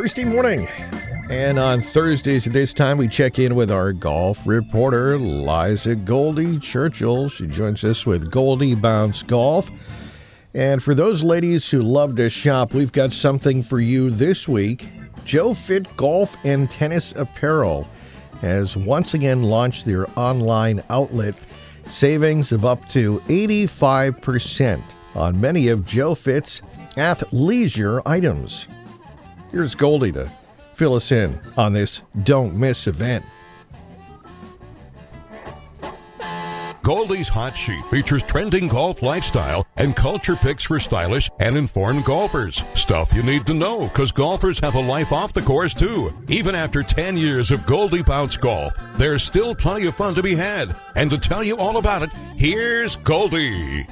Thursday morning. And on Thursdays at this time, we check in with our golf reporter, Liza Goldie Churchill. She joins us with Goldie Bounce Golf. And for those ladies who love to shop, we've got something for you this week. JoFit Golf and Tennis Apparel has once again launched their online outlet, savings of up to 85% on many of JoFit's athleisure items. Here's Goldie to fill us in on this don't miss event. Goldie's Hot Sheet features trending golf lifestyle and culture picks for stylish and informed golfers. Stuff you need to know because golfers have a life off the course too. Even after 10 years of Goldie Bounce Golf, there's still plenty of fun to be had. And to tell you all about it, here's Goldie.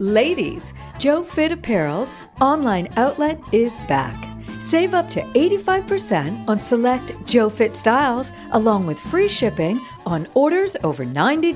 Ladies, JoFit Apparel's online outlet is back. Save up to 85% on select JoFit styles, along with free shipping on orders over $90.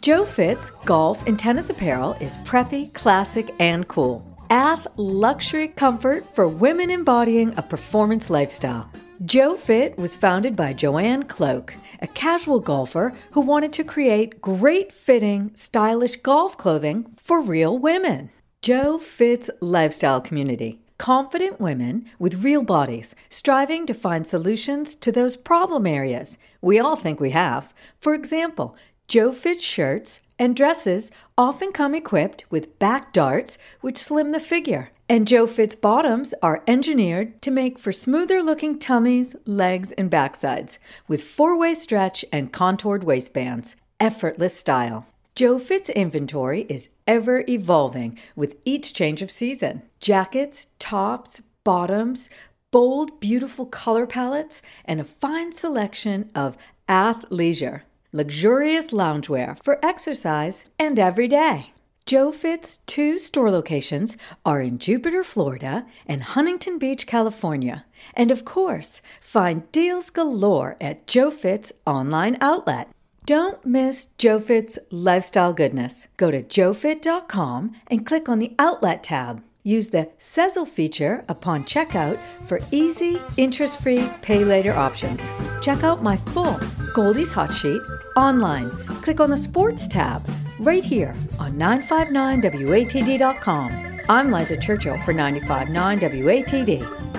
JoFit's golf and tennis apparel is preppy, classic, and cool. Ath luxury comfort for women embodying a performance lifestyle. JoFit was founded by Joanne Cloak, a casual golfer who wanted to create great fitting, stylish golf clothing for real women. JoFit's lifestyle community confident women with real bodies striving to find solutions to those problem areas we all think we have. For example, JoFit shirts and dresses often come equipped with back darts which slim the figure. And JoFit's bottoms are engineered to make for smoother looking tummies, legs, and backsides with four way stretch and contoured waistbands. Effortless style. JoFit's inventory is ever evolving with each change of season. Jackets, tops, bottoms, bold, beautiful color palettes, and a fine selection of athleisure, luxurious loungewear for exercise and every day. JoFit's two store locations are in Jupiter, Florida and Huntington Beach, California. And of course, find deals galore at JoFit's online outlet. Don't miss JoFit's lifestyle goodness. Go to jofit.com and click on the Outlet tab. Use the Sezzle feature upon checkout for easy, interest free pay later options. Check out my full Goldie's Hot Sheet online. Click on the Sports tab right here on 959WATD.com. I'm Liza Churchill for 959 WATD.